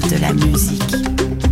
de la musique.